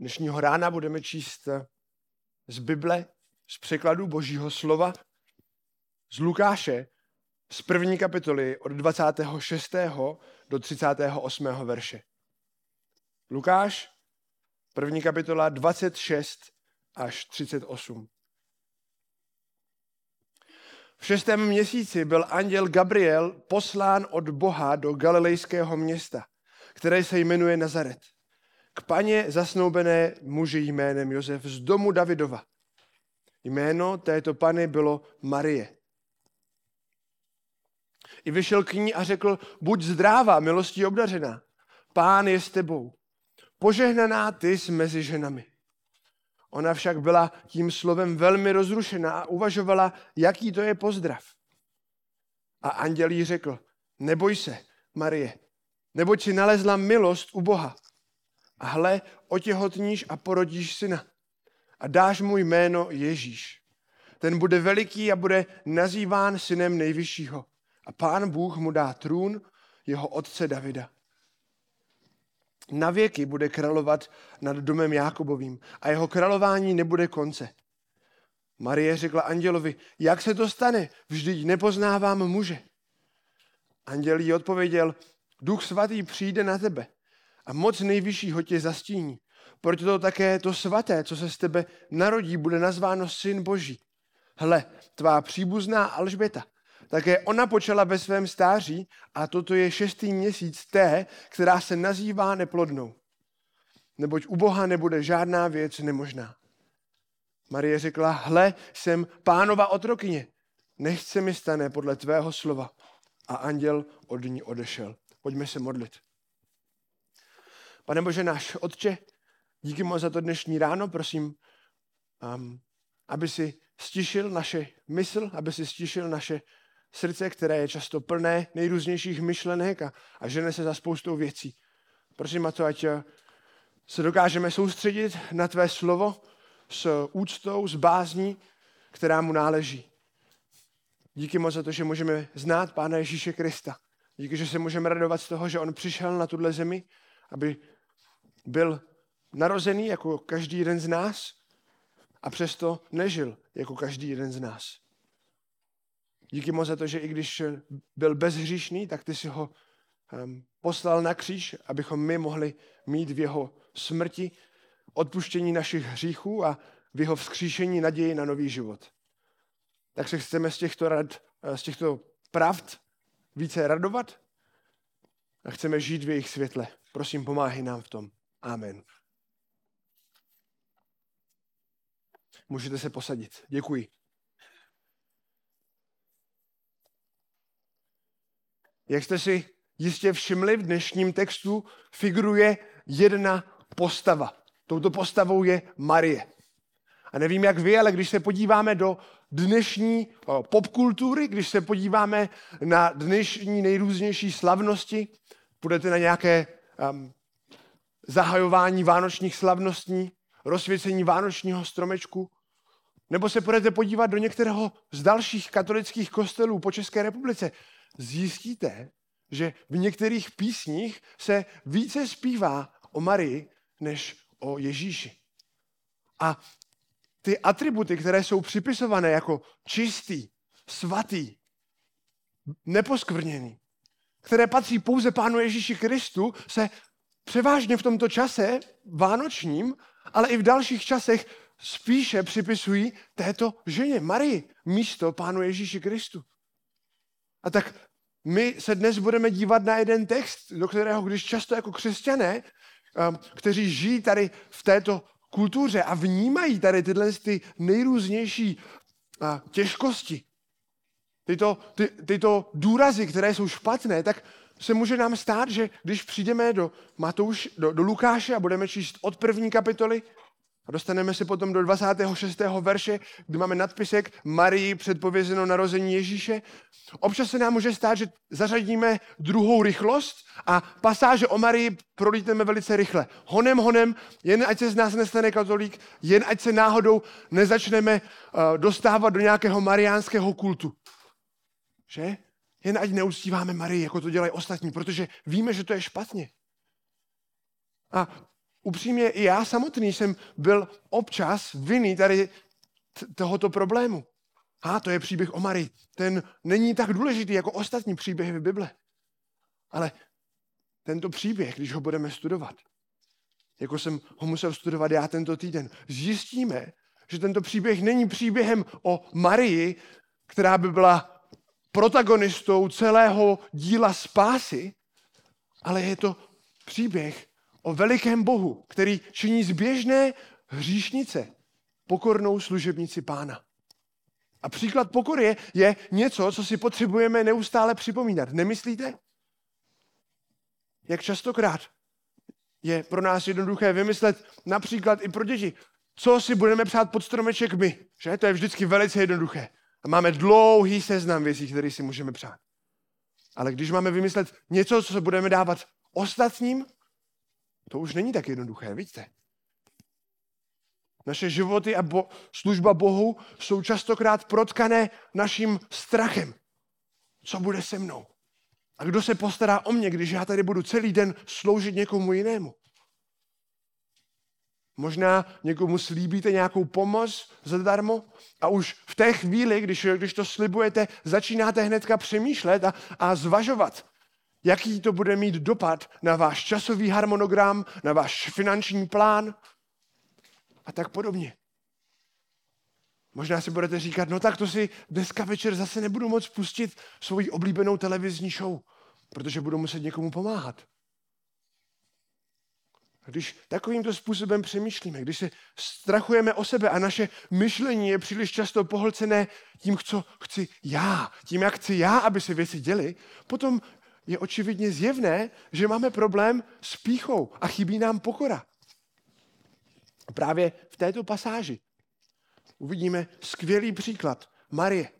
Dnešního rána budeme číst z Bible, z překladu Božího slova, z Lukáše, z první kapitoly od 26. do 38. verše. Lukáš, první kapitola 26 až 38. V šestém měsíci byl anděl Gabriel poslán od Boha do galilejského města, které se jmenuje Nazaret, k paně zasnoubené muži jménem Josef z domu Davidova. Jméno této pany bylo Marie. I vyšel k ní a řekl, buď zdrává, milostí obdařená. Pán je s tebou. Požehnaná ty jsi mezi ženami. Ona však byla tím slovem velmi rozrušená a uvažovala, jaký to je pozdrav. A anděl jí řekl, neboj se, Marie, neboť si nalezla milost u Boha. A hle, otěhotníš a porodíš syna. A dáš mu jméno Ježíš. Ten bude veliký a bude nazýván synem nejvyššího. A pán Bůh mu dá trůn jeho otce Davida na věky bude královat nad domem Jákobovým a jeho králování nebude konce. Marie řekla andělovi, jak se to stane, vždyť nepoznávám muže. Anděl jí odpověděl, duch svatý přijde na tebe a moc nejvyššího tě zastíní. Proto to také to svaté, co se z tebe narodí, bude nazváno syn boží. Hle, tvá příbuzná Alžběta také ona počala ve svém stáří a toto je šestý měsíc té, která se nazývá neplodnou. Neboť u Boha nebude žádná věc nemožná. Marie řekla, hle, jsem pánova otrokyně, nechce mi stane podle tvého slova. A anděl od ní odešel. Pojďme se modlit. Pane Bože náš Otče, díky moc za to dnešní ráno, prosím, um, aby si stišil naše mysl, aby si stišil naše srdce, které je často plné nejrůznějších myšlenek a, a žene se za spoustou věcí. Prosím a to, ať eh, se dokážeme soustředit na tvé slovo s úctou, s bázní, která mu náleží. Díky moc za to, že můžeme znát Pána Ježíše Krista. Díky, že se můžeme radovat z toho, že on přišel na tuhle zemi, aby byl narozený jako každý jeden z nás a přesto nežil jako každý jeden z nás. Díky moc za to, že i když byl bezhříšný, tak ty si ho um, poslal na kříž, abychom my mohli mít v jeho smrti odpuštění našich hříchů a v jeho vzkříšení naději na nový život. Tak se chceme z těchto, rad, z těchto pravd více radovat a chceme žít v jejich světle. Prosím, pomáhej nám v tom. Amen. Můžete se posadit. Děkuji. Jak jste si jistě všimli, v dnešním textu figuruje jedna postava. Touto postavou je Marie. A nevím, jak vy, ale když se podíváme do dnešní popkultury, když se podíváme na dnešní nejrůznější slavnosti, půjdete na nějaké um, zahajování vánočních slavností, rozsvěcení vánočního stromečku, nebo se budete podívat do některého z dalších katolických kostelů po České republice, zjistíte, že v některých písních se více zpívá o Marii než o Ježíši. A ty atributy, které jsou připisované jako čistý, svatý, neposkvrněný, které patří pouze Pánu Ježíši Kristu, se převážně v tomto čase vánočním, ale i v dalších časech spíše připisují této ženě, Marii, místo Pánu Ježíši Kristu. A tak my se dnes budeme dívat na jeden text, do kterého, když často jako křesťané, um, kteří žijí tady v této kultuře a vnímají tady tyhle ty nejrůznější těžkosti, tyto, ty, tyto důrazy, které jsou špatné, tak se může nám stát, že když přijdeme do, Matouš, do, do Lukáše a budeme číst od první kapitoly a dostaneme se potom do 26. verše, kde máme nadpisek Marii předpovězeno narození Ježíše. Občas se nám může stát, že zařadíme druhou rychlost a pasáže o Marii prolítneme velice rychle. Honem, honem, jen ať se z nás nestane katolík, jen ať se náhodou nezačneme uh, dostávat do nějakého mariánského kultu. Že? Jen ať neustíváme Marii, jako to dělají ostatní, protože víme, že to je špatně. A upřímně i já samotný jsem byl občas vinný tady tohoto problému. A to je příběh o Marii. Ten není tak důležitý jako ostatní příběhy v Bible. Ale tento příběh, když ho budeme studovat, jako jsem ho musel studovat já tento týden, zjistíme, že tento příběh není příběhem o Marii, která by byla protagonistou celého díla spásy, ale je to příběh o velikém Bohu, který činí z běžné hříšnice pokornou služebnici pána. A příklad pokory je, je něco, co si potřebujeme neustále připomínat. Nemyslíte? Jak častokrát je pro nás jednoduché vymyslet například i pro děti, co si budeme přát pod stromeček my. Že? To je vždycky velice jednoduché. A máme dlouhý seznam věcí, které si můžeme přát. Ale když máme vymyslet něco, co se budeme dávat ostatním, to už není tak jednoduché, vidíte? Naše životy a bo- služba Bohu jsou častokrát protkané naším strachem. Co bude se mnou? A kdo se postará o mě, když já tady budu celý den sloužit někomu jinému? Možná někomu slíbíte nějakou pomoc zadarmo a už v té chvíli, když, když to slibujete, začínáte hnedka přemýšlet a, a zvažovat, jaký to bude mít dopad na váš časový harmonogram, na váš finanční plán a tak podobně. Možná si budete říkat, no tak to si dneska večer zase nebudu moc pustit svoji oblíbenou televizní show, protože budu muset někomu pomáhat. Když takovýmto způsobem přemýšlíme, když se strachujeme o sebe a naše myšlení je příliš často pohlcené tím, co chci já, tím, jak chci já, aby se věci děly, potom je očividně zjevné, že máme problém s píchou a chybí nám pokora. Právě v této pasáži uvidíme skvělý příklad Marie,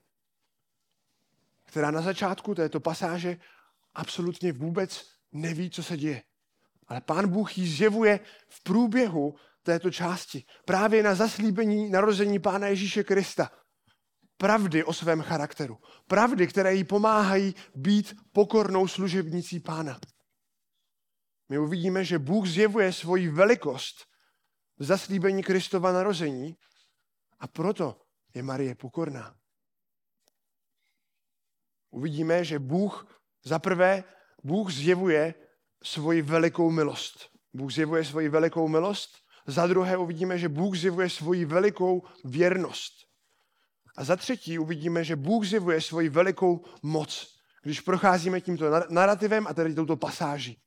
která na začátku této pasáže absolutně vůbec neví, co se děje. Ale pán Bůh ji zjevuje v průběhu této části. Právě na zaslíbení narození pána Ježíše Krista. Pravdy o svém charakteru. Pravdy, které jí pomáhají být pokornou služebnicí pána. My uvidíme, že Bůh zjevuje svoji velikost v zaslíbení Kristova narození a proto je Marie pokorná. Uvidíme, že Bůh zaprvé Bůh zjevuje svoji velikou milost. Bůh zjevuje svoji velikou milost. Za druhé uvidíme, že Bůh zjevuje svoji velikou věrnost. A za třetí uvidíme, že Bůh zjevuje svoji velikou moc. Když procházíme tímto narrativem a tedy touto pasáží,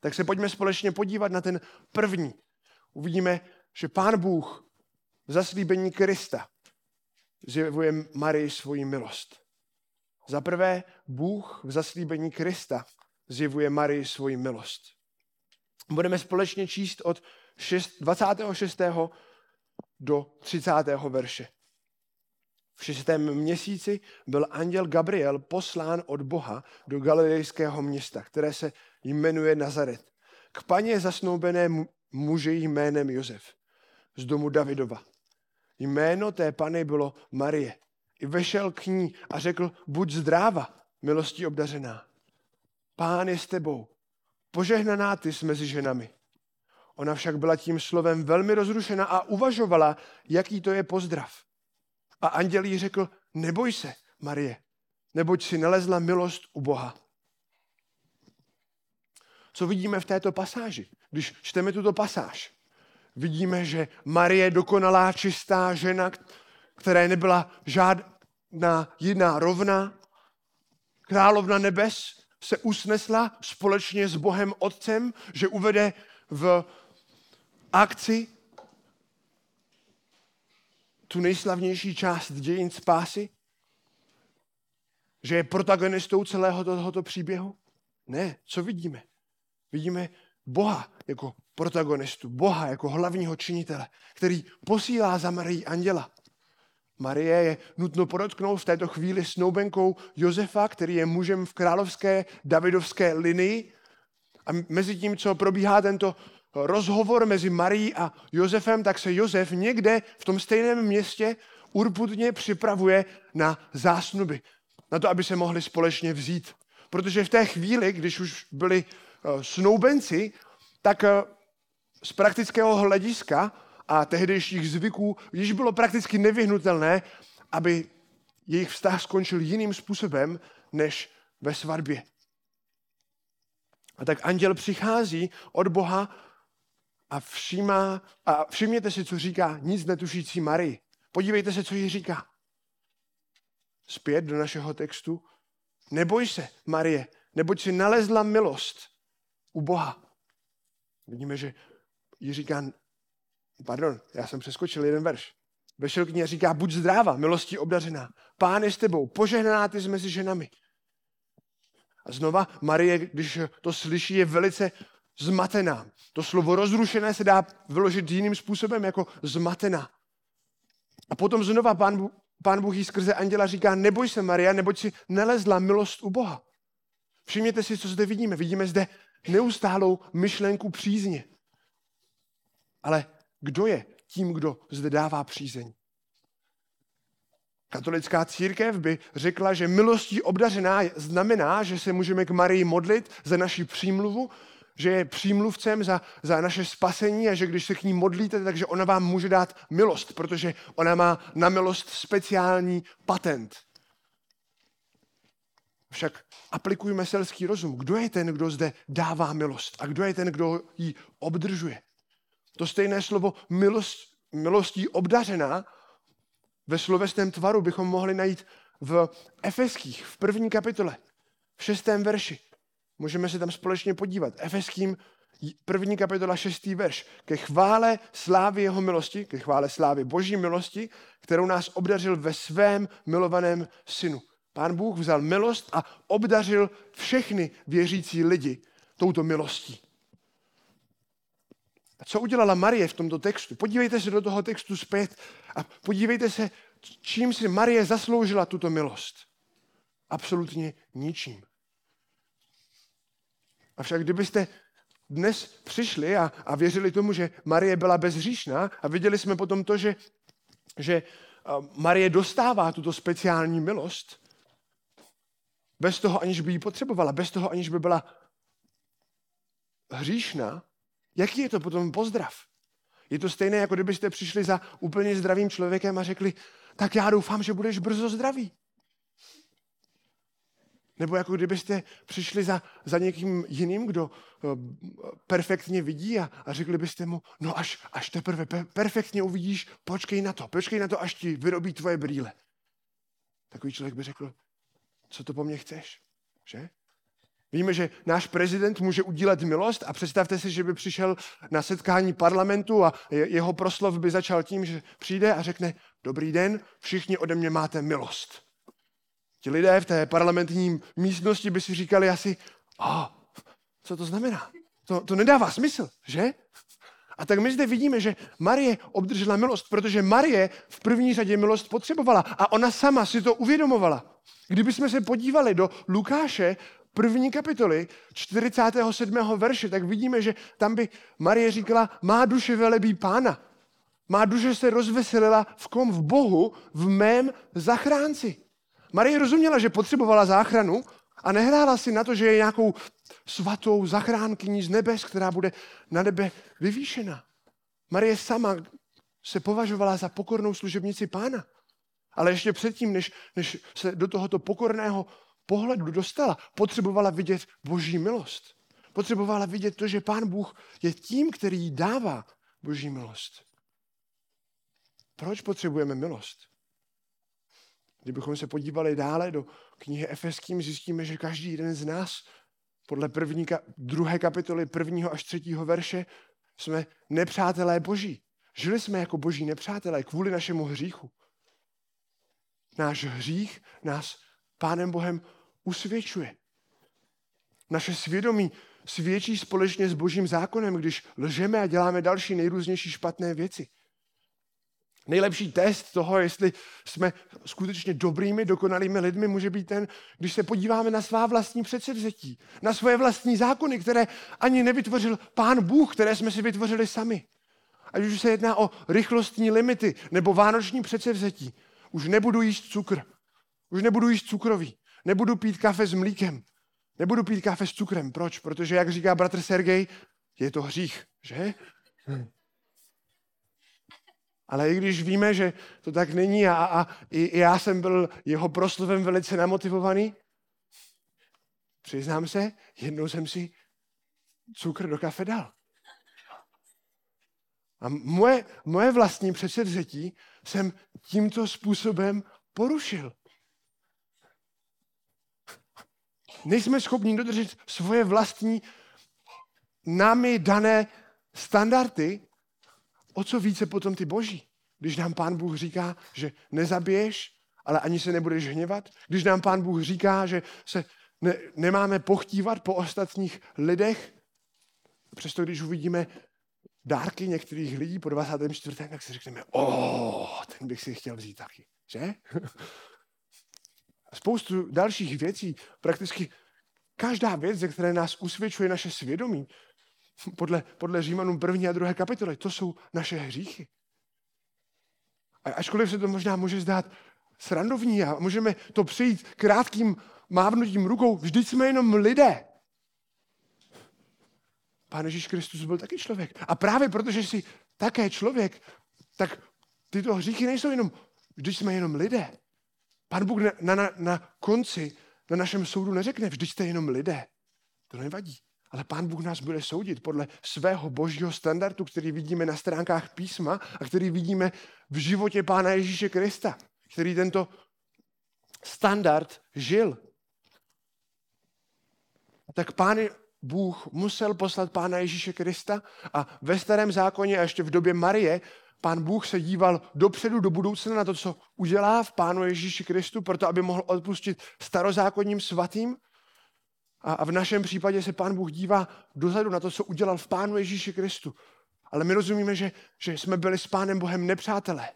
tak se pojďme společně podívat na ten první. Uvidíme, že Pán Bůh v zaslíbení Krista zjevuje Marii svoji milost. Za prvé, Bůh v zaslíbení Krista zjevuje Marii svoji milost. Budeme společně číst od 26. do 30. verše. V šestém měsíci byl anděl Gabriel poslán od Boha do galilejského města, které se jmenuje Nazaret, k paně zasnoubené muži jménem Josef z domu Davidova. Jméno té pany bylo Marie. I vešel k ní a řekl, buď zdráva, milostí obdařená. Pán je s tebou, požehnaná ty jsi mezi ženami. Ona však byla tím slovem velmi rozrušena a uvažovala, jaký to je pozdrav. A anděl jí řekl, neboj se, Marie, neboť si nalezla milost u Boha. Co vidíme v této pasáži? Když čteme tuto pasáž, vidíme, že Marie dokonalá, čistá žena, která nebyla žádná jiná rovna, královna nebes, se usnesla společně s Bohem Otcem, že uvede v akci tu nejslavnější část dějin spásy? Že je protagonistou celého tohoto příběhu? Ne, co vidíme? Vidíme Boha jako protagonistu, Boha jako hlavního činitele, který posílá za Marii anděla. Marie je nutno podotknout v této chvíli snoubenkou Josefa, který je mužem v královské davidovské linii. A mezi tím, co probíhá tento rozhovor mezi Marií a Josefem, tak se Josef někde v tom stejném městě urputně připravuje na zásnuby. Na to, aby se mohli společně vzít. Protože v té chvíli, když už byli eh, snoubenci, tak eh, z praktického hlediska a tehdejších zvyků již bylo prakticky nevyhnutelné, aby jejich vztah skončil jiným způsobem než ve svatbě. A tak anděl přichází od Boha a všímá, a všimněte si, co říká nic netušící Marii. Podívejte se, co jí říká. Zpět do našeho textu. Neboj se, Marie, neboť si nalezla milost u Boha. Vidíme, že jí říká, pardon, já jsem přeskočil jeden verš. Vešel k ní a říká, buď zdráva, milostí obdařená. Pán je s tebou, požehnaná ty mezi ženami. A znova Marie, když to slyší, je velice zmatená. To slovo rozrušené se dá vyložit jiným způsobem jako zmatená. A potom znova pán, pán Bůh jí skrze anděla říká, neboj se Maria, neboť si nelezla milost u Boha. Všimněte si, co zde vidíme. Vidíme zde neustálou myšlenku přízně. Ale kdo je tím, kdo zde dává přízeň? Katolická církev by řekla, že milostí obdařená znamená, že se můžeme k Marii modlit za naši přímluvu, že je přímluvcem za, za naše spasení a že když se k ní modlíte, takže ona vám může dát milost, protože ona má na milost speciální patent. Však aplikujme selský rozum. Kdo je ten, kdo zde dává milost a kdo je ten, kdo ji obdržuje? To stejné slovo milost, milostí obdařená ve slovesném tvaru bychom mohli najít v Efeských, v první kapitole, v šestém verši. Můžeme se tam společně podívat. Efeským první kapitola, šestý verš. Ke chvále slávy jeho milosti, ke chvále slávy boží milosti, kterou nás obdařil ve svém milovaném synu. Pán Bůh vzal milost a obdařil všechny věřící lidi touto milostí. A co udělala Marie v tomto textu? Podívejte se do toho textu zpět a podívejte se, čím si Marie zasloužila tuto milost. Absolutně ničím. Avšak kdybyste dnes přišli a, a věřili tomu, že Marie byla bezříšná a viděli jsme potom to, že, že Marie dostává tuto speciální milost, bez toho, aniž by ji potřebovala, bez toho, aniž by byla hříšná, jaký je to potom pozdrav? Je to stejné, jako kdybyste přišli za úplně zdravým člověkem a řekli, tak já doufám, že budeš brzo zdravý. Nebo jako kdybyste přišli za, za někým jiným, kdo uh, perfektně vidí a, a řekli byste mu, no až, až teprve pe- perfektně uvidíš, počkej na to, počkej na to, až ti vyrobí tvoje brýle. Takový člověk by řekl, co to po mně chceš, že? Víme, že náš prezident může udílet milost a představte si, že by přišel na setkání parlamentu a jeho proslov by začal tím, že přijde a řekne, dobrý den, všichni ode mě máte milost. Ti lidé v té parlamentní místnosti by si říkali asi, oh, co to znamená? To, to nedává smysl, že? A tak my zde vidíme, že Marie obdržela milost, protože Marie v první řadě milost potřebovala a ona sama si to uvědomovala. Kdybychom se podívali do Lukáše, první kapitoly, 47. verše, tak vidíme, že tam by Marie říkala, má duše velebí pána. Má duše se rozveselila v kom? V Bohu, v mém zachránci. Marie rozuměla, že potřebovala záchranu a nehrála si na to, že je nějakou svatou zachránkyní z nebes, která bude na nebe vyvýšena. Marie sama se považovala za pokornou služebnici pána. Ale ještě předtím, než, než se do tohoto pokorného pohledu dostala, potřebovala vidět boží milost. Potřebovala vidět to, že pán Bůh je tím, který jí dává boží milost. Proč potřebujeme milost? Kdybychom se podívali dále do knihy Efeským, zjistíme, že každý jeden z nás podle první, druhé kapitoly prvního až třetího verše jsme nepřátelé boží. Žili jsme jako boží nepřátelé kvůli našemu hříchu. Náš hřích nás Pánem Bohem usvědčuje. Naše svědomí svědčí společně s božím zákonem, když lžeme a děláme další nejrůznější špatné věci. Nejlepší test toho, jestli jsme skutečně dobrými, dokonalými lidmi, může být ten, když se podíváme na svá vlastní předsevzetí, na svoje vlastní zákony, které ani nevytvořil Pán Bůh, které jsme si vytvořili sami. Ať už se jedná o rychlostní limity nebo vánoční předsevzetí. Už nebudu jíst cukr. Už nebudu jíst cukroví. Nebudu pít kafe s mlíkem. Nebudu pít kafe s cukrem. Proč? Protože, jak říká bratr Sergej, je to hřích, že? Ale i když víme, že to tak není a, a i, i já jsem byl jeho proslovem velice namotivovaný, přiznám se, jednou jsem si cukr do kafe dal. A moje, moje vlastní předsevzetí jsem tímto způsobem porušil. Nejsme schopni dodržet svoje vlastní námi dané standardy, o co více potom ty boží. Když nám pán Bůh říká, že nezabiješ, ale ani se nebudeš hněvat. Když nám pán Bůh říká, že se ne, nemáme pochtívat po ostatních lidech. Přesto když uvidíme dárky některých lidí po 24. tak si řekneme, o, oh, ten bych si chtěl vzít taky. Že? Spoustu dalších věcí, prakticky každá věc, ze které nás usvědčuje naše svědomí, podle, podle Římanům první a druhé kapitoly, to jsou naše hříchy. A ačkoliv se to možná může zdát srandovní a můžeme to přijít krátkým mávnutím rukou, vždyť jsme jenom lidé. Pán Ježíš Kristus byl taky člověk. A právě protože jsi také člověk, tak tyto hříchy nejsou jenom, vždyť jsme jenom lidé. Pán Bůh na, na, na konci, na našem soudu neřekne, vždyť jste jenom lidé. To nevadí. Ale Pán Bůh nás bude soudit podle svého božího standardu, který vidíme na stránkách písma a který vidíme v životě Pána Ježíše Krista, který tento standard žil. Tak Pán Bůh musel poslat Pána Ježíše Krista a ve starém zákoně a ještě v době Marie Pán Bůh se díval dopředu, do budoucna na to, co udělá v Pánu Ježíši Kristu, proto aby mohl odpustit starozákonním svatým a, v našem případě se Pán Bůh dívá dozadu na to, co udělal v Pánu Ježíši Kristu. Ale my rozumíme, že, že jsme byli s Pánem Bohem nepřátelé.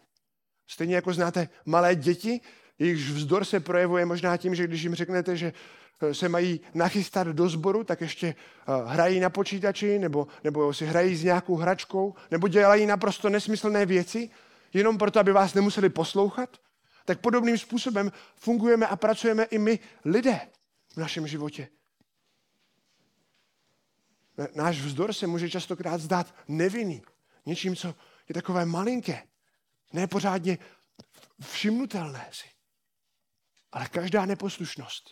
Stejně jako znáte malé děti, jejichž vzdor se projevuje možná tím, že když jim řeknete, že eh, se mají nachystat do sboru, tak ještě eh, hrají na počítači, nebo, nebo si hrají s nějakou hračkou, nebo dělají naprosto nesmyslné věci, jenom proto, aby vás nemuseli poslouchat. Tak podobným způsobem fungujeme a pracujeme i my lidé v našem životě. Náš vzdor se může častokrát zdát nevinný. Něčím, co je takové malinké. Ne pořádně všimnutelné si. Ale každá neposlušnost,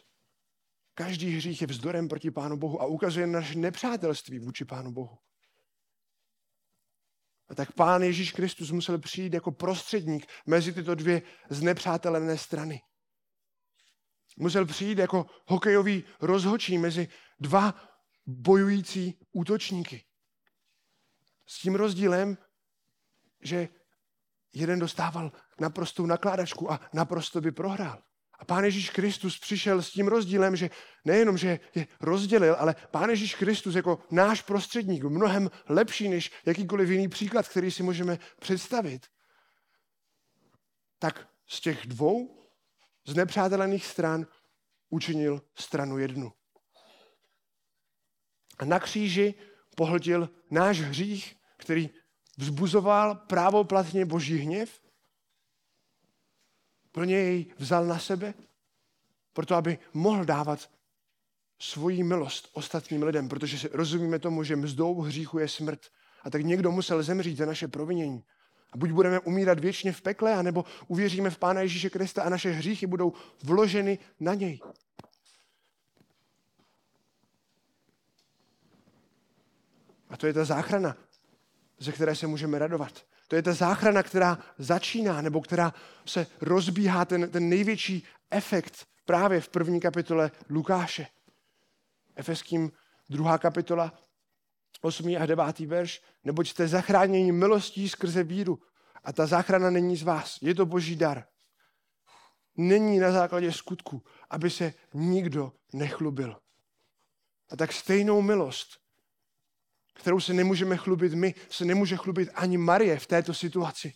každý hřích je vzdorem proti Pánu Bohu a ukazuje naše nepřátelství vůči Pánu Bohu. A tak Pán Ježíš Kristus musel přijít jako prostředník mezi tyto dvě znepřátelené strany. Musel přijít jako hokejový rozhočí mezi dva bojující útočníky. S tím rozdílem, že jeden dostával naprostou nakládačku a naprosto by prohrál. A Pán Ježíš Kristus přišel s tím rozdílem, že nejenom, že je rozdělil, ale Pán Ježíš Kristus jako náš prostředník, mnohem lepší než jakýkoliv jiný příklad, který si můžeme představit, tak z těch dvou znepřátelených stran učinil stranu jednu. A na kříži pohltil náš hřích, který vzbuzoval právoplatně boží hněv. Plně jej vzal na sebe, proto aby mohl dávat svoji milost ostatním lidem, protože rozumíme tomu, že mzdou hříchu je smrt. A tak někdo musel zemřít za naše provinění. A buď budeme umírat věčně v pekle, anebo uvěříme v Pána Ježíše Krista a naše hříchy budou vloženy na něj. A to je ta záchrana, ze které se můžeme radovat. To je ta záchrana, která začíná, nebo která se rozbíhá, ten, ten největší efekt právě v první kapitole Lukáše. Efeským druhá kapitola, 8. a 9. verš, neboť jste zachráněni milostí skrze víru. A ta záchrana není z vás, je to boží dar. Není na základě skutku, aby se nikdo nechlubil. A tak stejnou milost kterou se nemůžeme chlubit my, se nemůže chlubit ani Marie v této situaci.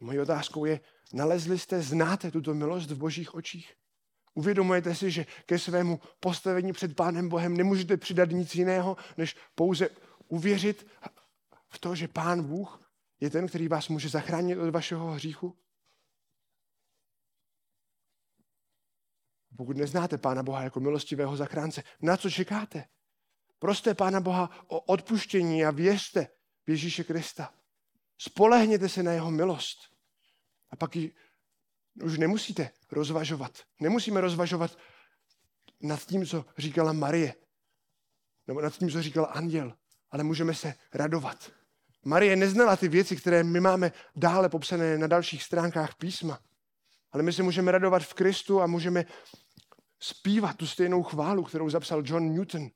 Mojí otázkou je, nalezli jste, znáte tuto milost v božích očích? Uvědomujete si, že ke svému postavení před Pánem Bohem nemůžete přidat nic jiného, než pouze uvěřit v to, že Pán Bůh je ten, který vás může zachránit od vašeho hříchu? Pokud neznáte Pána Boha jako milostivého zachránce, na co čekáte? Proste Pána Boha o odpuštění a věřte v Ježíše Krista. Spolehněte se na jeho milost. A pak ji už nemusíte rozvažovat. Nemusíme rozvažovat nad tím, co říkala Marie. Nebo nad tím, co říkal anděl. Ale můžeme se radovat. Marie neznala ty věci, které my máme dále popsané na dalších stránkách písma. Ale my se můžeme radovat v Kristu a můžeme zpívat tu stejnou chválu, kterou zapsal John Newton.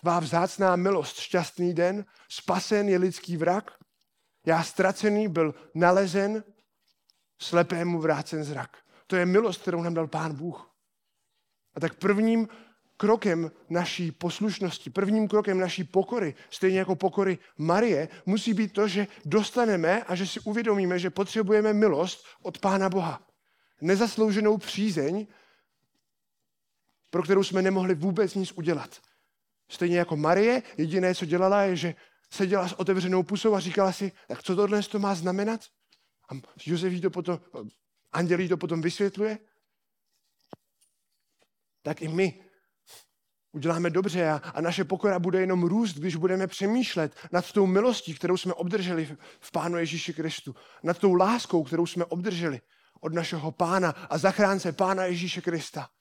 Tvá vzácná milost, šťastný den, spasen je lidský vrak, já ztracený byl nalezen, slepému vrácen zrak. To je milost, kterou nám dal Pán Bůh. A tak prvním krokem naší poslušnosti, prvním krokem naší pokory, stejně jako pokory Marie, musí být to, že dostaneme a že si uvědomíme, že potřebujeme milost od Pána Boha. Nezaslouženou přízeň, pro kterou jsme nemohli vůbec nic udělat. Stejně jako Marie, jediné, co dělala, je, že seděla s otevřenou pusou a říkala si, tak co tohle to má znamenat? A Josef jí to potom, anděl jí to potom vysvětluje. Tak i my uděláme dobře a, a naše pokora bude jenom růst, když budeme přemýšlet nad tou milostí, kterou jsme obdrželi v, v Pánu Ježíši Kristu, nad tou láskou, kterou jsme obdrželi od našeho Pána a zachránce Pána Ježíše Krista.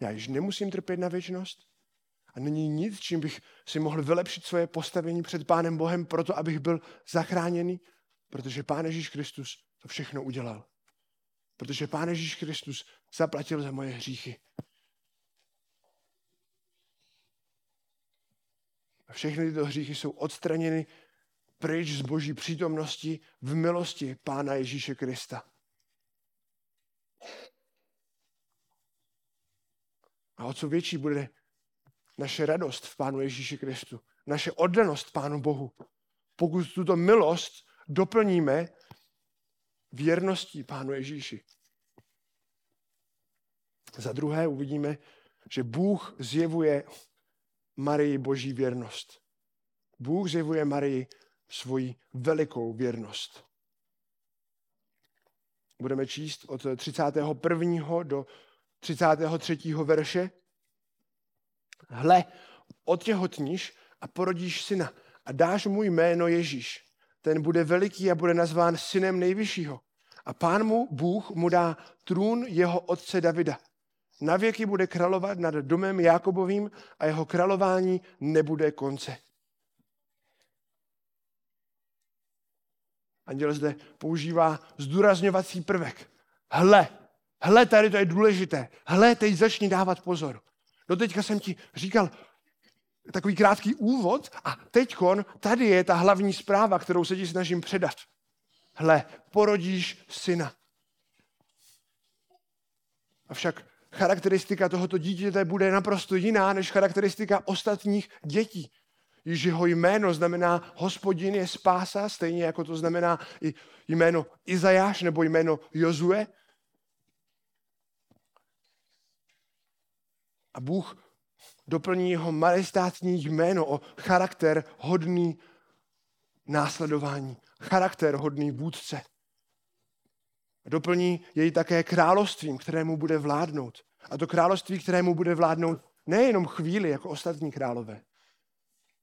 Já již nemusím trpět na věčnost a není nic, čím bych si mohl vylepšit svoje postavení před Pánem Bohem proto, abych byl zachráněný, protože Pán Ježíš Kristus to všechno udělal. Protože Pán Ježíš Kristus zaplatil za moje hříchy. A všechny tyto hříchy jsou odstraněny pryč z boží přítomnosti v milosti Pána Ježíše Krista. A o co větší bude naše radost v Pánu Ježíši Kristu, naše oddanost Pánu Bohu, pokud tuto milost doplníme věrností Pánu Ježíši. Za druhé uvidíme, že Bůh zjevuje Marii boží věrnost. Bůh zjevuje Marii svoji velikou věrnost. Budeme číst od 31. do 33. verše. Hle, otěhotníš a porodíš syna a dáš mu jméno Ježíš. Ten bude veliký a bude nazván synem nejvyššího. A pán mu, Bůh, mu dá trůn jeho otce Davida. Na věky bude královat nad domem Jakobovým a jeho králování nebude konce. Anděl zde používá zdůrazňovací prvek. Hle, hle, tady to je důležité. Hle, teď začni dávat pozor. Do teďka jsem ti říkal takový krátký úvod a teďkon tady je ta hlavní zpráva, kterou se ti snažím předat. Hle, porodíš syna. Avšak charakteristika tohoto dítěte bude naprosto jiná než charakteristika ostatních dětí. Již jeho jméno znamená hospodin je spása, stejně jako to znamená i jméno Izajáš nebo jméno Jozue. A Bůh doplní jeho majestátní jméno o charakter hodný následování, charakter hodný vůdce. Doplní jej také královstvím, kterému bude vládnout. A to království, kterému bude vládnout nejenom chvíli, jako ostatní králové,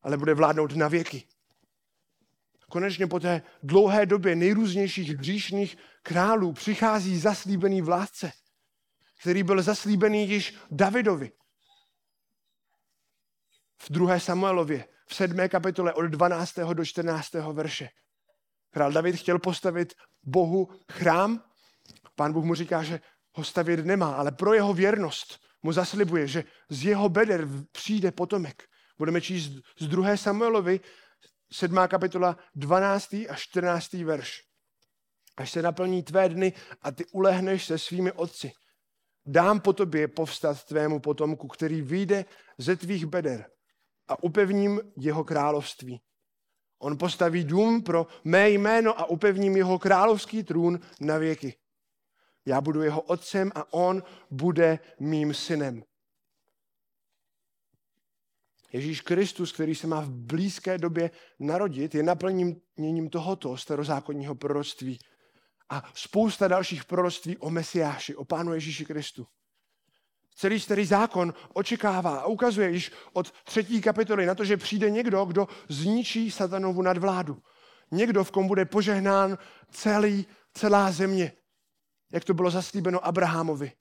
ale bude vládnout na věky. Konečně po té dlouhé době nejrůznějších hříšných králů přichází zaslíbený vládce, který byl zaslíbený již Davidovi. V 2. Samuelově, v 7. kapitole od 12. do 14. verše. Král David chtěl postavit Bohu chrám. Pán Bůh mu říká, že ho stavět nemá, ale pro jeho věrnost mu zaslibuje, že z jeho beder přijde potomek. Budeme číst z 2. Samuelovi, 7. kapitola, 12. a 14. verš. Až se naplní tvé dny a ty ulehneš se svými otci. Dám po tobě povstat tvému potomku, který vyjde ze tvých beder a upevním jeho království. On postaví dům pro mé jméno a upevním jeho královský trůn na věky. Já budu jeho otcem a on bude mým synem. Ježíš Kristus, který se má v blízké době narodit, je naplněním tohoto starozákonního proroctví. A spousta dalších proroctví o Mesiáši, o Pánu Ježíši Kristu. Celý starý zákon očekává a ukazuje již od třetí kapitoly na to, že přijde někdo, kdo zničí satanovu nadvládu. Někdo, v kom bude požehnán celý, celá země, jak to bylo zaslíbeno Abrahamovi.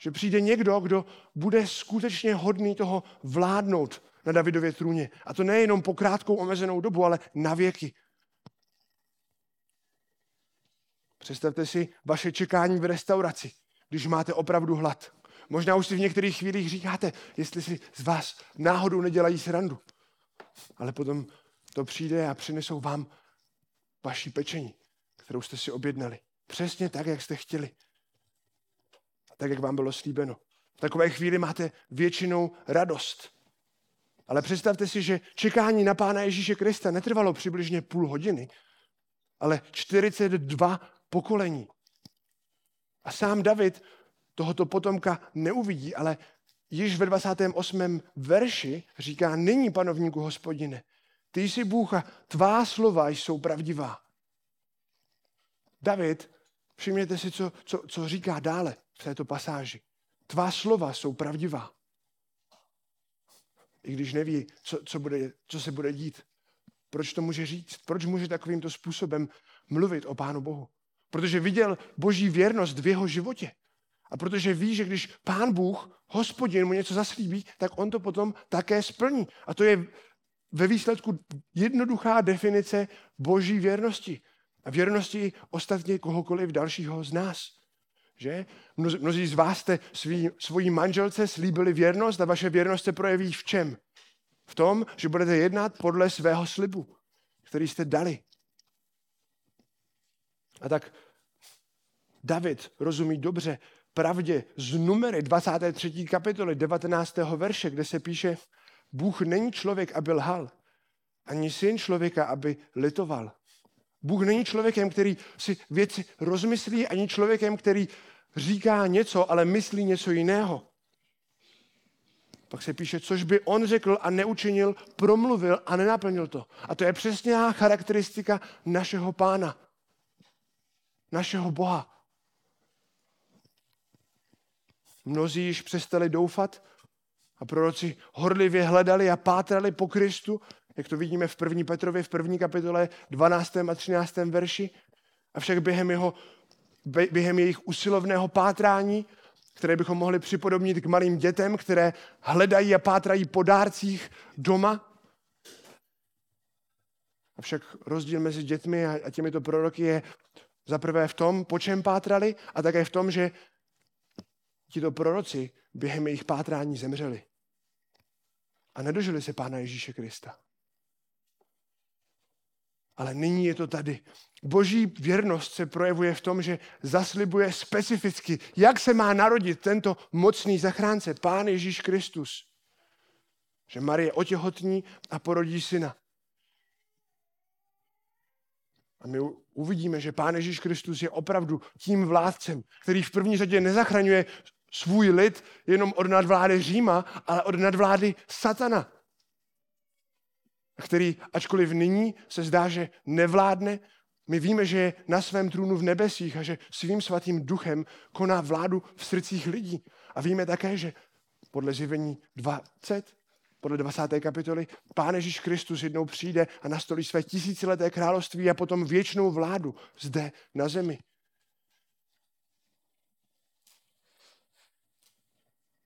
Že přijde někdo, kdo bude skutečně hodný toho vládnout na Davidově trůně. A to nejenom po krátkou omezenou dobu, ale na věky. Představte si vaše čekání v restauraci, když máte opravdu hlad. Možná už si v některých chvílích říkáte, jestli si z vás náhodou nedělají srandu. Ale potom to přijde a přinesou vám vaši pečení, kterou jste si objednali. Přesně tak, jak jste chtěli. Tak, jak vám bylo slíbeno. V takové chvíli máte většinou radost. Ale představte si, že čekání na Pána Ježíše Krista netrvalo přibližně půl hodiny, ale 42 pokolení. A sám David tohoto potomka neuvidí, ale již ve 28. verši říká, není panovníku hospodine, ty jsi Bůh a tvá slova jsou pravdivá. David, všimněte si, co, co, co říká dále v této pasáži. Tvá slova jsou pravdivá. I když neví, co, co, bude, co se bude dít. Proč to může říct? Proč může takovýmto způsobem mluvit o Pánu Bohu? Protože viděl boží věrnost v jeho životě. A protože ví, že když pán Bůh, hospodin, mu něco zaslíbí, tak on to potom také splní. A to je ve výsledku jednoduchá definice boží věrnosti. A věrnosti ostatně kohokoliv dalšího z nás. Že? Mnozí z vás jste svý, svojí manželce slíbili věrnost a vaše věrnost se projeví v čem? V tom, že budete jednat podle svého slibu, který jste dali. A tak David rozumí dobře pravdě z numery 23. kapitoly 19. verše, kde se píše, Bůh není člověk, aby lhal, ani syn člověka, aby litoval. Bůh není člověkem, který si věci rozmyslí, ani člověkem, který říká něco, ale myslí něco jiného. Pak se píše, což by on řekl a neučinil, promluvil a nenaplnil to. A to je přesně charakteristika našeho pána, našeho Boha. Mnozí již přestali doufat a proroci horlivě hledali a pátrali po Kristu, jak to vidíme v 1. Petrově v 1. kapitole 12. a 13. verši. Avšak během, jeho, během jejich usilovného pátrání, které bychom mohli připodobnit k malým dětem, které hledají a pátrají po dárcích doma. Avšak rozdíl mezi dětmi a těmito proroky je zaprvé v tom, po čem pátrali, a také v tom, že tito proroci během jejich pátrání zemřeli. A nedožili se Pána Ježíše Krista. Ale nyní je to tady. Boží věrnost se projevuje v tom, že zaslibuje specificky, jak se má narodit tento mocný zachránce, Pán Ježíš Kristus. Že Marie otěhotní a porodí syna. A my uvidíme, že Pán Ježíš Kristus je opravdu tím vládcem, který v první řadě nezachraňuje svůj lid jenom od nadvlády Říma, ale od nadvlády Satana. Který, ačkoliv nyní se zdá, že nevládne, my víme, že je na svém trůnu v nebesích a že svým svatým duchem koná vládu v srdcích lidí. A víme také, že podle zjevení 20, podle 20. kapitoly, Pán Ježíš Kristus jednou přijde a nastolí své tisícileté království a potom věčnou vládu zde na zemi.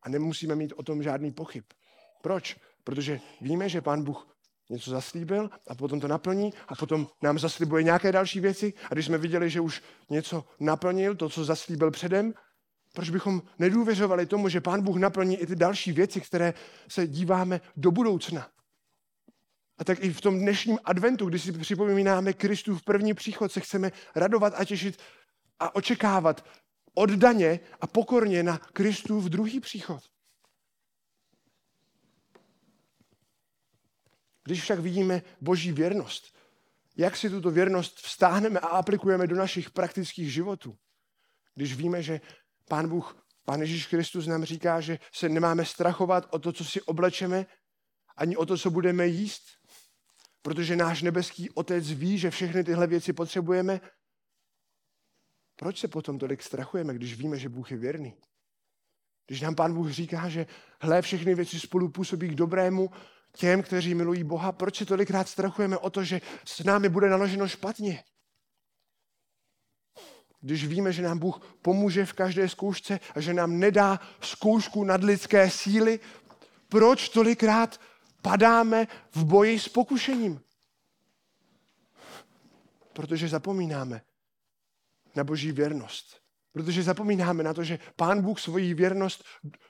A nemusíme mít o tom žádný pochyb. Proč? Protože víme, že Pán Bůh něco zaslíbil a potom to naplní a potom nám zaslibuje nějaké další věci a když jsme viděli, že už něco naplnil, to, co zaslíbil předem, proč bychom nedůvěřovali tomu, že Pán Bůh naplní i ty další věci, které se díváme do budoucna. A tak i v tom dnešním adventu, kdy si připomínáme Kristův první příchod, se chceme radovat a těšit a očekávat oddaně a pokorně na Kristův druhý příchod. Když však vidíme boží věrnost, jak si tuto věrnost vztáhneme a aplikujeme do našich praktických životů, když víme, že Pán Bůh, Pán Ježíš Kristus nám říká, že se nemáme strachovat o to, co si oblečeme, ani o to, co budeme jíst, protože náš nebeský Otec ví, že všechny tyhle věci potřebujeme Proč se potom tolik strachujeme, když víme, že Bůh je věrný? Když nám Pán Bůh říká, že hle, všechny věci spolu působí k dobrému těm, kteří milují Boha, proč se tolikrát strachujeme o to, že s námi bude naloženo špatně? Když víme, že nám Bůh pomůže v každé zkoušce a že nám nedá zkoušku nadlidské síly, proč tolikrát padáme v boji s pokušením? Protože zapomínáme na boží věrnost. Protože zapomínáme na to, že Pán Bůh svoji věrnost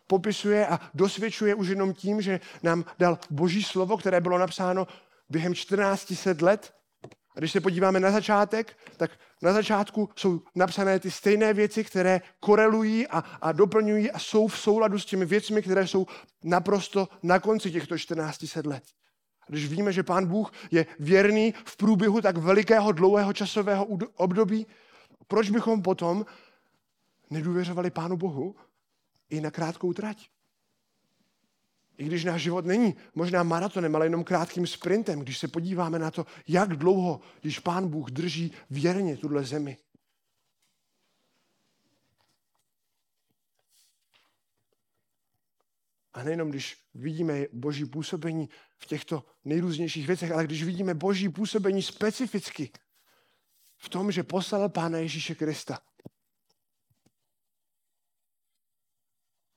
popisuje a dosvědčuje už jenom tím, že nám dal boží slovo, které bylo napsáno během 1400 let. A když se podíváme na začátek, tak na začátku jsou napsané ty stejné věci, které korelují a, a doplňují a jsou v souladu s těmi věcmi, které jsou naprosto na konci těchto 1400 let. Když víme, že Pán Bůh je věrný v průběhu tak velikého, dlouhého časového období, proč bychom potom nedůvěřovali Pánu Bohu i na krátkou trať? I když náš život není možná maratonem, ale jenom krátkým sprintem, když se podíváme na to, jak dlouho již Pán Bůh drží věrně tuhle zemi. A nejenom když vidíme boží působení v těchto nejrůznějších věcech, ale když vidíme boží působení specificky v tom, že poslal Pána Ježíše Krista.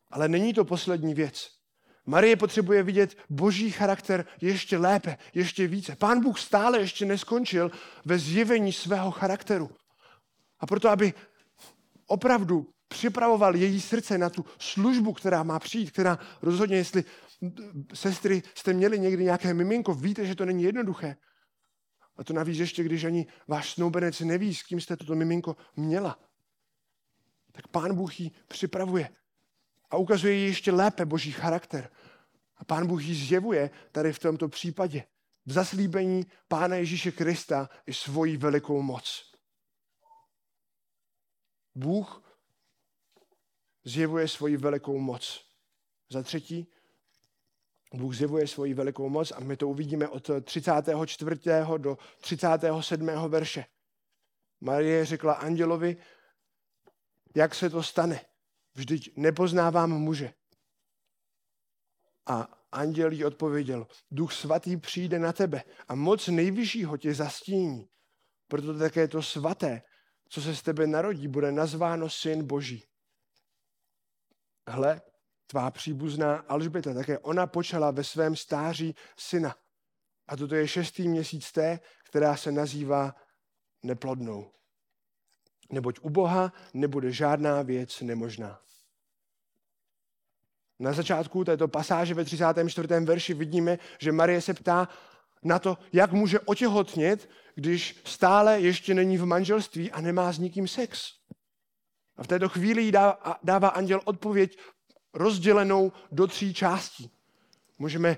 Ale není to poslední věc. Marie potřebuje vidět boží charakter ještě lépe, ještě více. Pán Bůh stále ještě neskončil ve zjevení svého charakteru. A proto, aby opravdu připravoval její srdce na tu službu, která má přijít, která rozhodně, jestli sestry jste měli někdy nějaké miminko, víte, že to není jednoduché. A to navíc ještě, když ani váš snoubenec neví, s kým jste toto miminko měla. Tak pán Bůh ji připravuje a ukazuje jí ještě lépe boží charakter. A pán Bůh ji zjevuje tady v tomto případě. V zaslíbení Pána Ježíše Krista i svoji velikou moc. Bůh zjevuje svoji velikou moc. Za třetí, Bůh zjevuje svoji velikou moc a my to uvidíme od 34. do 37. verše. Marie řekla andělovi, jak se to stane. Vždyť nepoznávám muže. A anděl jí odpověděl, duch svatý přijde na tebe a moc nejvyššího tě zastíní. Proto také to svaté, co se z tebe narodí, bude nazváno syn boží. Hle, tvá příbuzná Alžběta, také ona počala ve svém stáří syna. A toto je šestý měsíc té, která se nazývá neplodnou. Neboť u Boha nebude žádná věc nemožná. Na začátku této pasáže ve 34. verši vidíme, že Marie se ptá na to, jak může otěhotnět, když stále ještě není v manželství a nemá s nikým sex. A v této chvíli jí dává, dává anděl odpověď rozdělenou do tří částí. Můžeme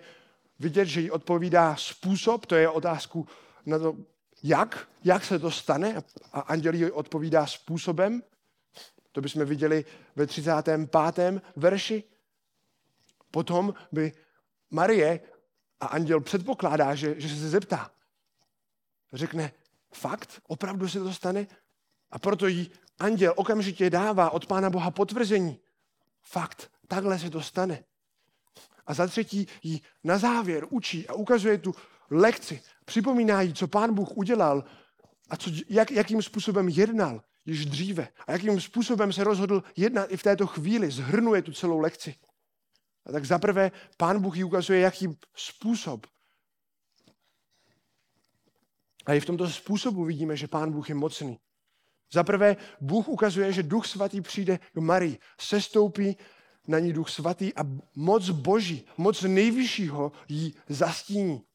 vidět, že jí odpovídá způsob, to je otázku na to, jak, jak se to stane a anděl jí odpovídá způsobem. To bychom viděli ve 35. verši. Potom by Marie a anděl předpokládá, že, že se zeptá. Řekne, fakt, opravdu se to stane? A proto jí anděl okamžitě dává od Pána Boha potvrzení. Fakt, takhle se to stane. A za třetí jí na závěr učí a ukazuje tu lekci. Připomíná jí, co pán Bůh udělal a co, jak, jakým způsobem jednal již dříve a jakým způsobem se rozhodl jednat i v této chvíli. Zhrnuje tu celou lekci. A tak zaprvé pán Bůh jí ukazuje, jaký způsob. A i v tomto způsobu vidíme, že pán Bůh je mocný. Zaprvé Bůh ukazuje, že Duch Svatý přijde do Marii, sestoupí na ní Duch Svatý a moc Boží, moc nejvyššího jí zastíní.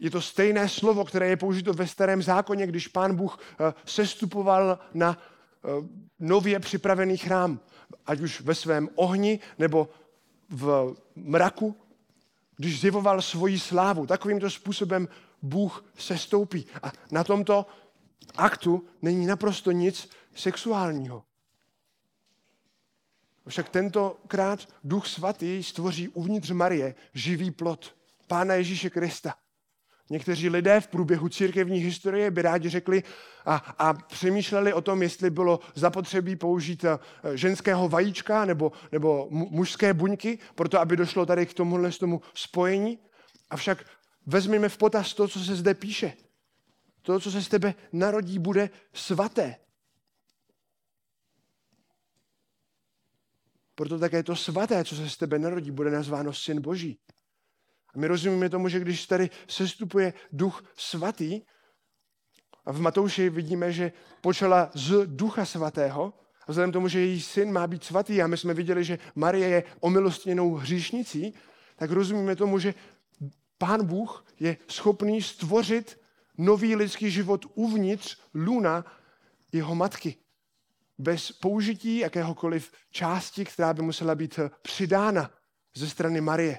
Je to stejné slovo, které je použito ve starém zákoně, když pán Bůh eh, sestupoval na eh, nově připravený chrám, ať už ve svém ohni nebo v mraku, když zjevoval svoji slávu. Takovýmto způsobem Bůh sestoupí. A na tomto aktu není naprosto nic sexuálního. Však tentokrát Duch Svatý stvoří uvnitř Marie živý plot Pána Ježíše Krista. Někteří lidé v průběhu církevní historie by rádi řekli a, a přemýšleli o tom, jestli bylo zapotřebí použít eh, ženského vajíčka nebo, nebo mužské buňky, proto aby došlo tady k tomuhle tomu spojení. Avšak vezměme v potaz to, co se zde píše. To, co se z tebe narodí, bude svaté. Proto také to svaté, co se z tebe narodí, bude nazváno Syn Boží. A my rozumíme tomu, že když tady sestupuje duch svatý, a v Matouši vidíme, že počala z ducha svatého, a vzhledem tomu, že její syn má být svatý, a my jsme viděli, že Marie je omilostněnou hříšnicí, tak rozumíme tomu, že Pán Bůh je schopný stvořit nový lidský život uvnitř luna jeho matky. Bez použití jakéhokoliv části, která by musela být přidána ze strany Marie.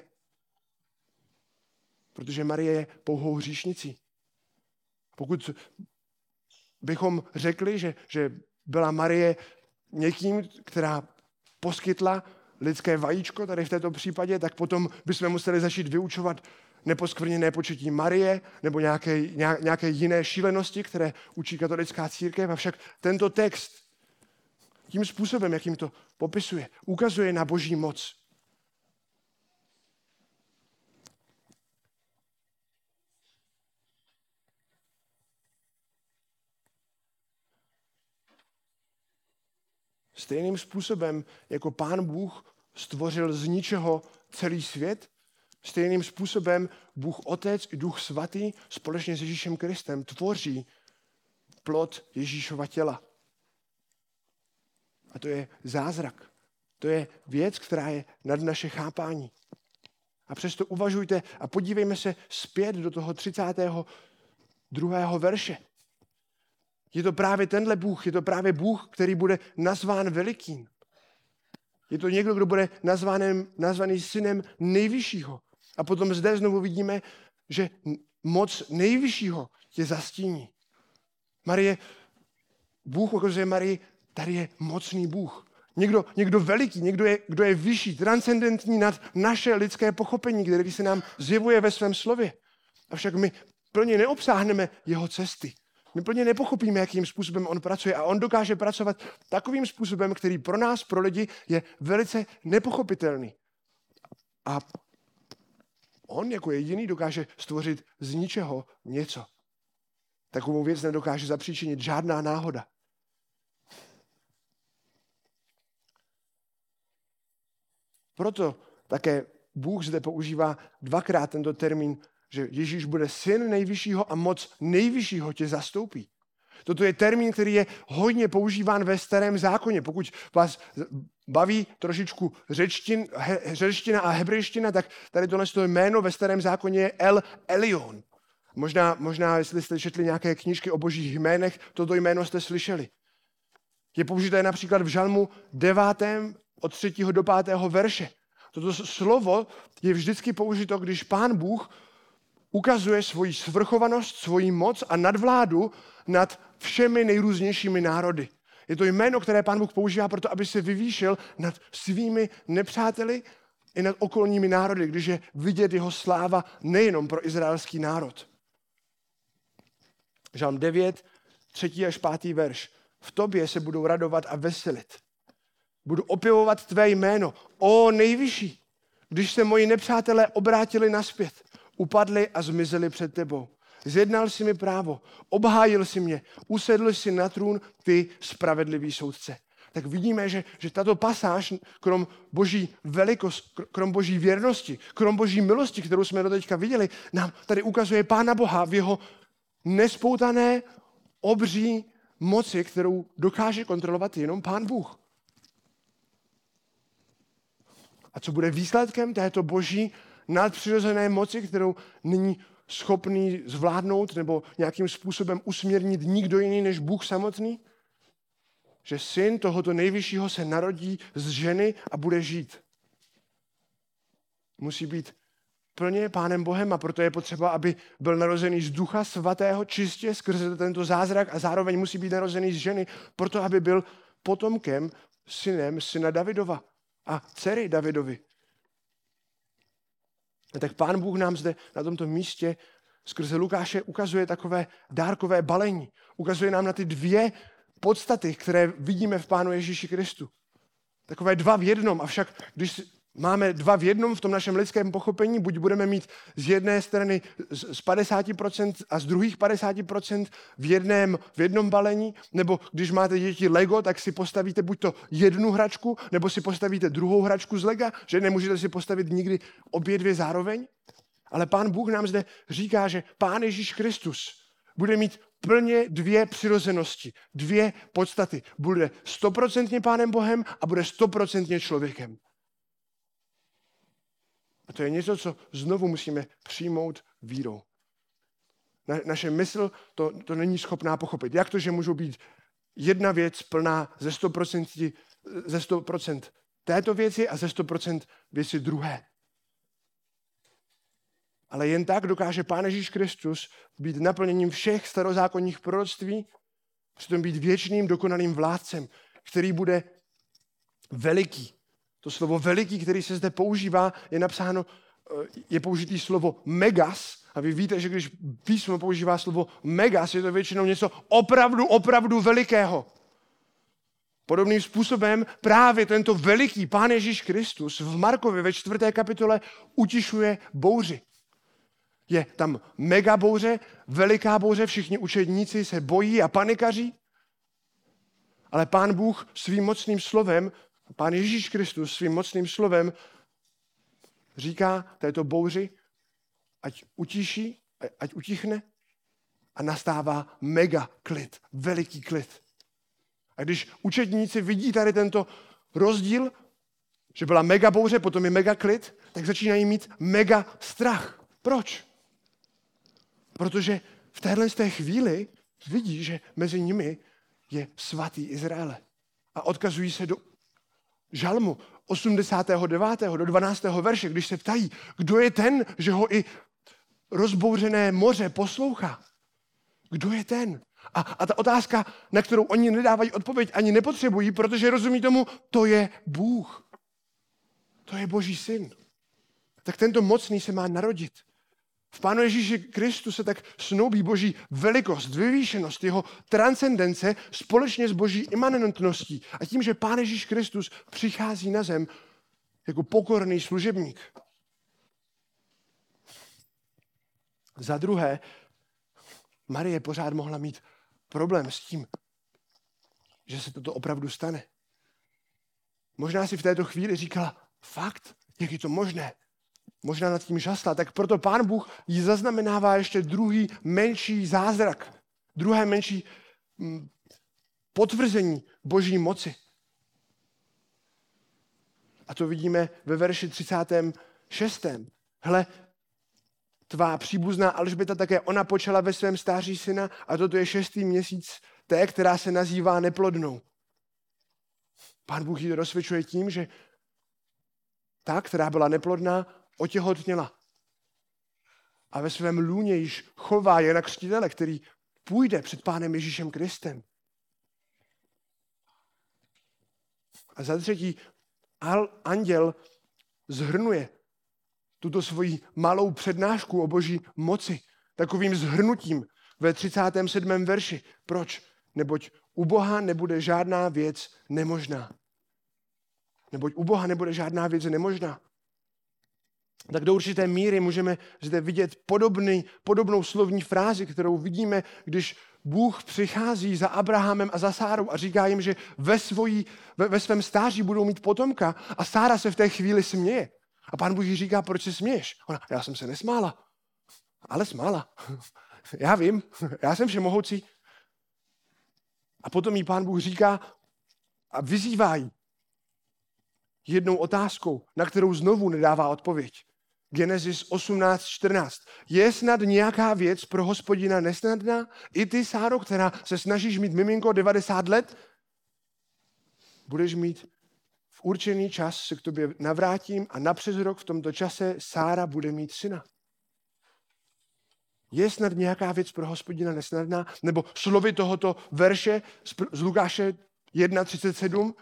Protože Marie je pouhou hříšnicí. Pokud bychom řekli, že, že byla Marie někým, která poskytla lidské vajíčko, tady v této případě, tak potom bychom museli začít vyučovat neposkvrněné početí Marie nebo nějaké, nějaké jiné šílenosti, které učí katolická církev. Avšak tento text tím způsobem, jakým to popisuje, ukazuje na boží moc. Stejným způsobem, jako pán Bůh stvořil z ničeho celý svět, stejným způsobem Bůh Otec i Duch Svatý společně s Ježíšem Kristem tvoří plod Ježíšova těla. A to je zázrak. To je věc, která je nad naše chápání. A přesto uvažujte a podívejme se zpět do toho 32. verše. Je to právě tenhle Bůh, je to právě Bůh, který bude nazván velikým. Je to někdo, kdo bude nazvaný, nazvaný synem nejvyššího. A potom zde znovu vidíme, že moc nejvyššího tě zastíní. Marie, Bůh ukazuje Marii, tady je mocný Bůh. Někdo, někdo veliký, někdo, je, kdo je vyšší, transcendentní nad naše lidské pochopení, který se nám zjevuje ve svém slově. Avšak my plně neobsáhneme jeho cesty. My plně nepochopíme, jakým způsobem on pracuje a on dokáže pracovat takovým způsobem, který pro nás, pro lidi, je velice nepochopitelný. A on jako jediný dokáže stvořit z ničeho něco. Takovou věc nedokáže zapříčinit žádná náhoda. Proto také Bůh zde používá dvakrát tento termín že Ježíš bude syn nejvyššího a moc nejvyššího tě zastoupí. Toto je termín, který je hodně používán ve starém zákoně. Pokud vás baví trošičku řečtin, he, řečtina a hebrejština, tak tady tohle jméno ve starém zákoně je El Elion. Možná, možná, jestli jste četli nějaké knížky o božích jménech, toto jméno jste slyšeli. Je použité například v žalmu 9. od 3. do 5. verše. Toto slovo je vždycky použito, když pán Bůh ukazuje svoji svrchovanost, svoji moc a nadvládu nad všemi nejrůznějšími národy. Je to jméno, které pán Bůh používá proto, aby se vyvýšil nad svými nepřáteli i nad okolními národy, když je vidět jeho sláva nejenom pro izraelský národ. Žalm 9, 3. až 5. verš. V tobě se budou radovat a veselit. Budu opěvovat tvé jméno, o nejvyšší, když se moji nepřátelé obrátili naspět upadli a zmizeli před tebou. Zjednal si mi právo, obhájil si mě, usedl si na trůn ty spravedlivý soudce. Tak vidíme, že, že tato pasáž, krom boží velikost, krom boží věrnosti, krom boží milosti, kterou jsme do teďka viděli, nám tady ukazuje Pána Boha v jeho nespoutané obří moci, kterou dokáže kontrolovat jenom Pán Bůh. A co bude výsledkem této boží nadpřirozené moci, kterou není schopný zvládnout nebo nějakým způsobem usměrnit nikdo jiný než Bůh samotný? Že syn tohoto nejvyššího se narodí z ženy a bude žít. Musí být plně Pánem Bohem a proto je potřeba, aby byl narozený z ducha svatého čistě skrze tento zázrak a zároveň musí být narozený z ženy, proto aby byl potomkem, synem syna Davidova a dcery Davidovi. A tak Pán Bůh nám zde na tomto místě skrze Lukáše ukazuje takové dárkové balení. Ukazuje nám na ty dvě podstaty, které vidíme v Pánu Ježíši Kristu. Takové dva v jednom. Avšak když máme dva v jednom v tom našem lidském pochopení, buď budeme mít z jedné strany z 50% a z druhých 50% v jednom, v jednom balení, nebo když máte děti Lego, tak si postavíte buď to jednu hračku, nebo si postavíte druhou hračku z Lega, že nemůžete si postavit nikdy obě dvě zároveň. Ale pán Bůh nám zde říká, že pán Ježíš Kristus bude mít plně dvě přirozenosti, dvě podstaty. Bude stoprocentně pánem Bohem a bude stoprocentně člověkem. A to je něco, co znovu musíme přijmout vírou. Na, naše mysl to, to není schopná pochopit. Jak to, že můžou být jedna věc plná ze 100%, ze 100% této věci a ze 100% věci druhé. Ale jen tak dokáže Pán Ježíš Kristus být naplněním všech starozákonních proroctví, přitom být věčným dokonalým vládcem, který bude veliký. To slovo veliký, který se zde používá, je napsáno, eh, je použitý slovo megas. A vy víte, že když písmo používá slovo megas, je to většinou něco opravdu, opravdu velikého. Podobným způsobem právě tento veliký Pán Ježíš Kristus v Markovi ve čtvrté kapitole utišuje bouři. Je tam mega bouře, veliká bouře, všichni učedníci se bojí a panikaří. Ale pán Bůh svým mocným slovem, pán Ježíš Kristus svým mocným slovem říká této bouři, ať utiší, ať utichne a nastává mega klid, veliký klid. A když učedníci vidí tady tento rozdíl, že byla mega bouře, potom je mega klid, tak začínají mít mega strach. Proč? Protože v téhle té chvíli vidí, že mezi nimi je svatý Izraele. A odkazují se do žalmu 89. do 12. verše, když se ptají, kdo je ten, že ho i rozbouřené moře poslouchá. Kdo je ten? A, a ta otázka, na kterou oni nedávají odpověď, ani nepotřebují, protože rozumí tomu, to je Bůh. To je Boží syn. Tak tento mocný se má narodit. V Pánu Ježíši Kristu se tak snoubí boží velikost, vyvýšenost, jeho transcendence společně s boží imanentností. A tím, že Pán Ježíš Kristus přichází na zem jako pokorný služebník. Za druhé, Marie pořád mohla mít problém s tím, že se toto opravdu stane. Možná si v této chvíli říkala, fakt, jak je to možné? Možná nad tím žasla, tak proto pán Bůh jí zaznamenává ještě druhý menší zázrak, druhé menší mm, potvrzení boží moci. A to vidíme ve verši 36. Hle, tvá příbuzná Alžběta také ona počala ve svém stáří syna a toto je šestý měsíc té, která se nazývá neplodnou. Pán Bůh ji rozsvědčuje tím, že ta, která byla neplodná, otěhotněla. A ve svém lůně již chová Jana Křtitele, který půjde před pánem Ježíšem Kristem. A za třetí, anděl zhrnuje tuto svoji malou přednášku o boží moci takovým zhrnutím ve 37. verši. Proč? Neboť u Boha nebude žádná věc nemožná. Neboť u Boha nebude žádná věc nemožná tak do určité míry můžeme zde vidět podobný, podobnou slovní frázi, kterou vidíme, když Bůh přichází za Abrahamem a za Sárou a říká jim, že ve, svojí, ve, ve svém stáří budou mít potomka a Sára se v té chvíli směje. A pán Bůh jí říká, proč se směješ? Ona, já jsem se nesmála, ale smála. Já vím, já jsem všemohoucí. A potom jí pán Bůh říká a vyzývá jí jednou otázkou, na kterou znovu nedává odpověď. Genesis 18.14. Je snad nějaká věc pro hospodina nesnadná? I ty, Sáro, která se snažíš mít miminko 90 let, budeš mít v určený čas se k tobě navrátím a napřes rok v tomto čase Sára bude mít syna. Je snad nějaká věc pro hospodina nesnadná? Nebo slovy tohoto verše z Lukáše 1.37?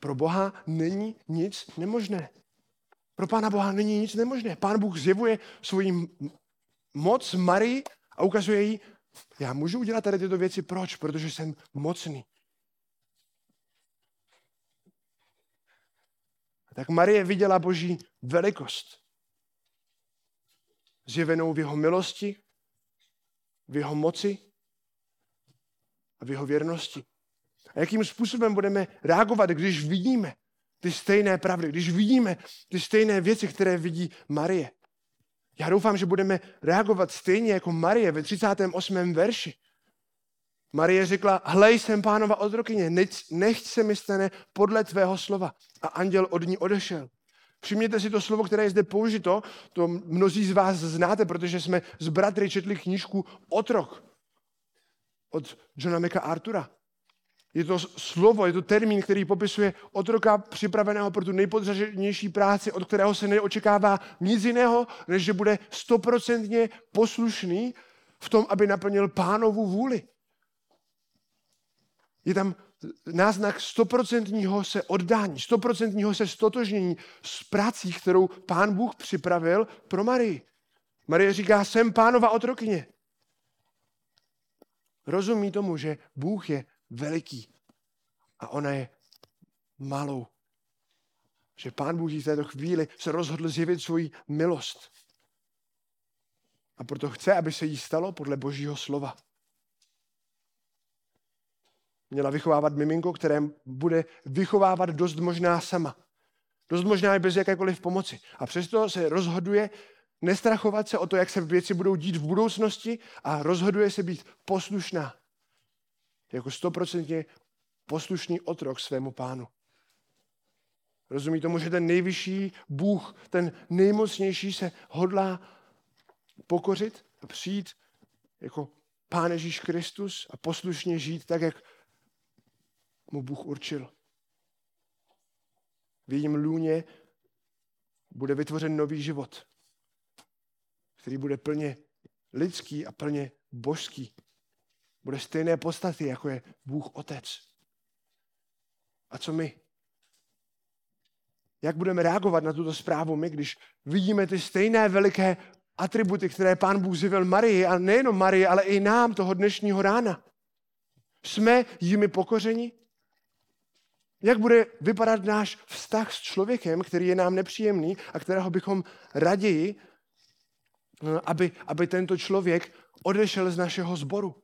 Pro Boha není nic nemožné. Pro Pána Boha není nic nemožné. Pán Bůh zjevuje svoji moc Marii a ukazuje jí, já můžu udělat tady tyto věci. Proč? Protože jsem mocný. tak Marie viděla Boží velikost. Zjevenou v jeho milosti, v jeho moci a v jeho věrnosti. A jakým způsobem budeme reagovat, když vidíme ty stejné pravdy, když vidíme ty stejné věci, které vidí Marie. Já doufám, že budeme reagovat stejně jako Marie ve 38. verši. Marie řekla, hlej, jsem pánova odrokyně, nechť se mi stane podle tvého slova. A anděl od ní odešel. Všimněte si to slovo, které je zde použito, to mnozí z vás znáte, protože jsme s bratry četli knížku Otrok od Johna Artura. Je to slovo, je to termín, který popisuje otroka připraveného pro tu nejpodřaženější práci, od kterého se neočekává nic jiného, než že bude stoprocentně poslušný v tom, aby naplnil pánovu vůli. Je tam náznak stoprocentního se oddání, stoprocentního se stotožnění s prací, kterou pán Bůh připravil pro Marii. Marie říká, jsem pánova otrokyně. Rozumí tomu, že Bůh je veliký a ona je malou. Že pán Bůh v této chvíli se rozhodl zjevit svoji milost. A proto chce, aby se jí stalo podle božího slova měla vychovávat miminko, které bude vychovávat dost možná sama. Dost možná i bez jakékoliv pomoci. A přesto se rozhoduje nestrachovat se o to, jak se věci budou dít v budoucnosti a rozhoduje se být poslušná. Jako stoprocentně poslušný otrok svému pánu. Rozumí tomu, že ten nejvyšší Bůh, ten nejmocnější se hodlá pokořit a přijít jako Pán Ježíš Kristus a poslušně žít tak, jak mu Bůh určil. V jejím lůně bude vytvořen nový život, který bude plně lidský a plně božský. Bude stejné podstaty, jako je Bůh Otec. A co my? Jak budeme reagovat na tuto zprávu my, když vidíme ty stejné veliké atributy, které pán Bůh zjevil Marii, a nejenom Marii, ale i nám toho dnešního rána? Jsme jimi pokořeni? Jak bude vypadat náš vztah s člověkem, který je nám nepříjemný a kterého bychom raději, eh, aby, aby tento člověk odešel z našeho sboru.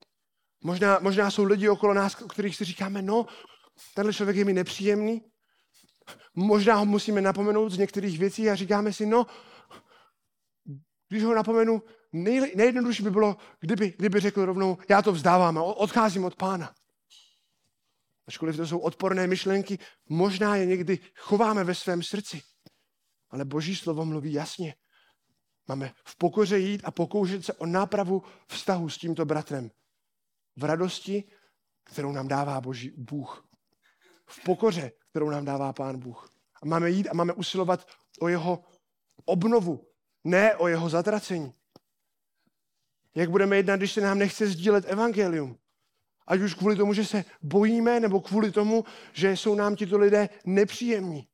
Možná, možná jsou lidi okolo nás, o kterých si říkáme, no, tenhle člověk je mi nepříjemný. Možná ho musíme napomenout z některých věcí a říkáme si, no, když ho napomenu, nej, nejjednodušší by bylo, kdyby, kdyby řekl rovnou, já to vzdávám a odcházím od pána ačkoliv to jsou odporné myšlenky, možná je někdy chováme ve svém srdci. Ale Boží slovo mluví jasně. Máme v pokoře jít a pokoušet se o nápravu vztahu s tímto bratrem. V radosti, kterou nám dává Boží Bůh. V pokoře, kterou nám dává Pán Bůh. A máme jít a máme usilovat o jeho obnovu, ne o jeho zatracení. Jak budeme jednat, když se nám nechce sdílet evangelium? Ať už kvůli tomu, že se bojíme, nebo kvůli tomu, že jsou nám tito lidé nepříjemní.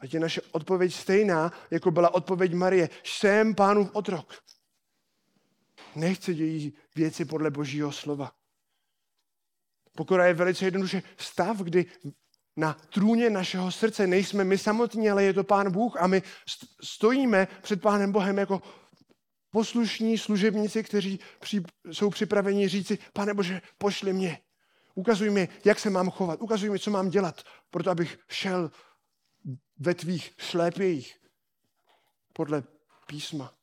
Ať je naše odpověď stejná, jako byla odpověď Marie. Jsem pánův otrok. Nechce dějí věci podle božího slova. Pokora je velice jednoduše stav, kdy na trůně našeho srdce nejsme my samotní, ale je to Pán Bůh a my stojíme před Pánem Bohem jako poslušní služebníci, kteří jsou připraveni říci, pane Bože, pošli mě. Ukazuj mi, jak se mám chovat. Ukazuj mi, co mám dělat, proto abych šel ve tvých šlépějích podle písma.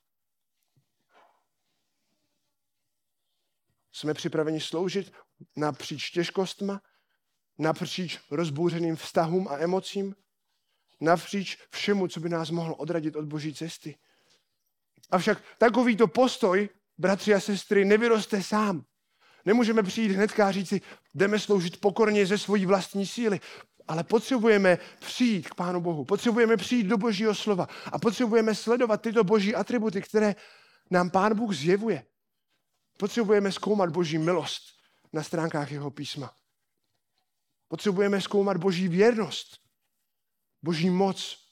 Jsme připraveni sloužit napříč těžkostma, napříč rozbouřeným vztahům a emocím, napříč všemu, co by nás mohlo odradit od boží cesty. Avšak takovýto postoj, bratři a sestry, nevyroste sám. Nemůžeme přijít hnedka a říci, jdeme sloužit pokorně ze svojí vlastní síly, ale potřebujeme přijít k Pánu Bohu, potřebujeme přijít do Božího slova a potřebujeme sledovat tyto boží atributy, které nám Pán Bůh zjevuje. Potřebujeme zkoumat Boží milost na stránkách jeho písma. Potřebujeme zkoumat Boží věrnost, Boží moc,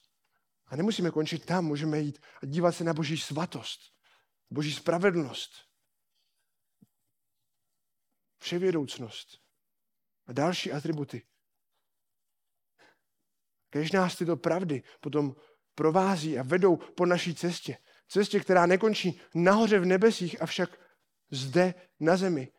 a nemusíme končit tam, můžeme jít a dívat se na boží svatost, boží spravedlnost, vševědoucnost a další atributy. Kež nás tyto pravdy potom provází a vedou po naší cestě. Cestě, která nekončí nahoře v nebesích, avšak zde na zemi.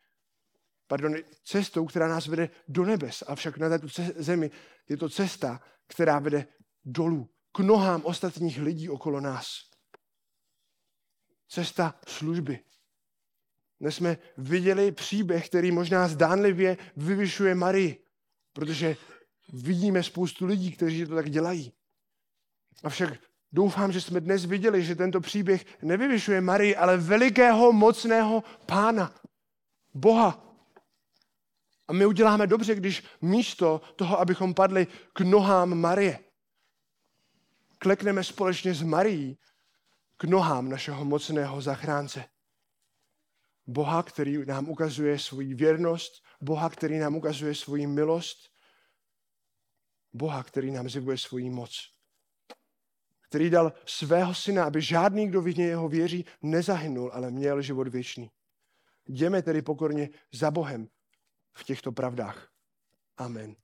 Pardon, cestou, která nás vede do nebes, avšak na této zemi je to cesta, která vede dolů, k nohám ostatních lidí okolo nás. Cesta služby. Dnes jsme viděli příběh, který možná zdánlivě vyvyšuje Marii, protože vidíme spoustu lidí, kteří to tak dělají. Avšak doufám, že jsme dnes viděli, že tento příběh nevyvyšuje Marii, ale velikého, mocného pána, Boha. A my uděláme dobře, když místo toho, abychom padli k nohám Marie, klekneme společně s Marií k nohám našeho mocného zachránce. Boha, který nám ukazuje svoji věrnost, Boha, který nám ukazuje svoji milost, Boha, který nám zjevuje svoji moc. Který dal svého syna, aby žádný, kdo v něho věří, nezahynul, ale měl život věčný. Jdeme tedy pokorně za Bohem v těchto pravdách. Amen.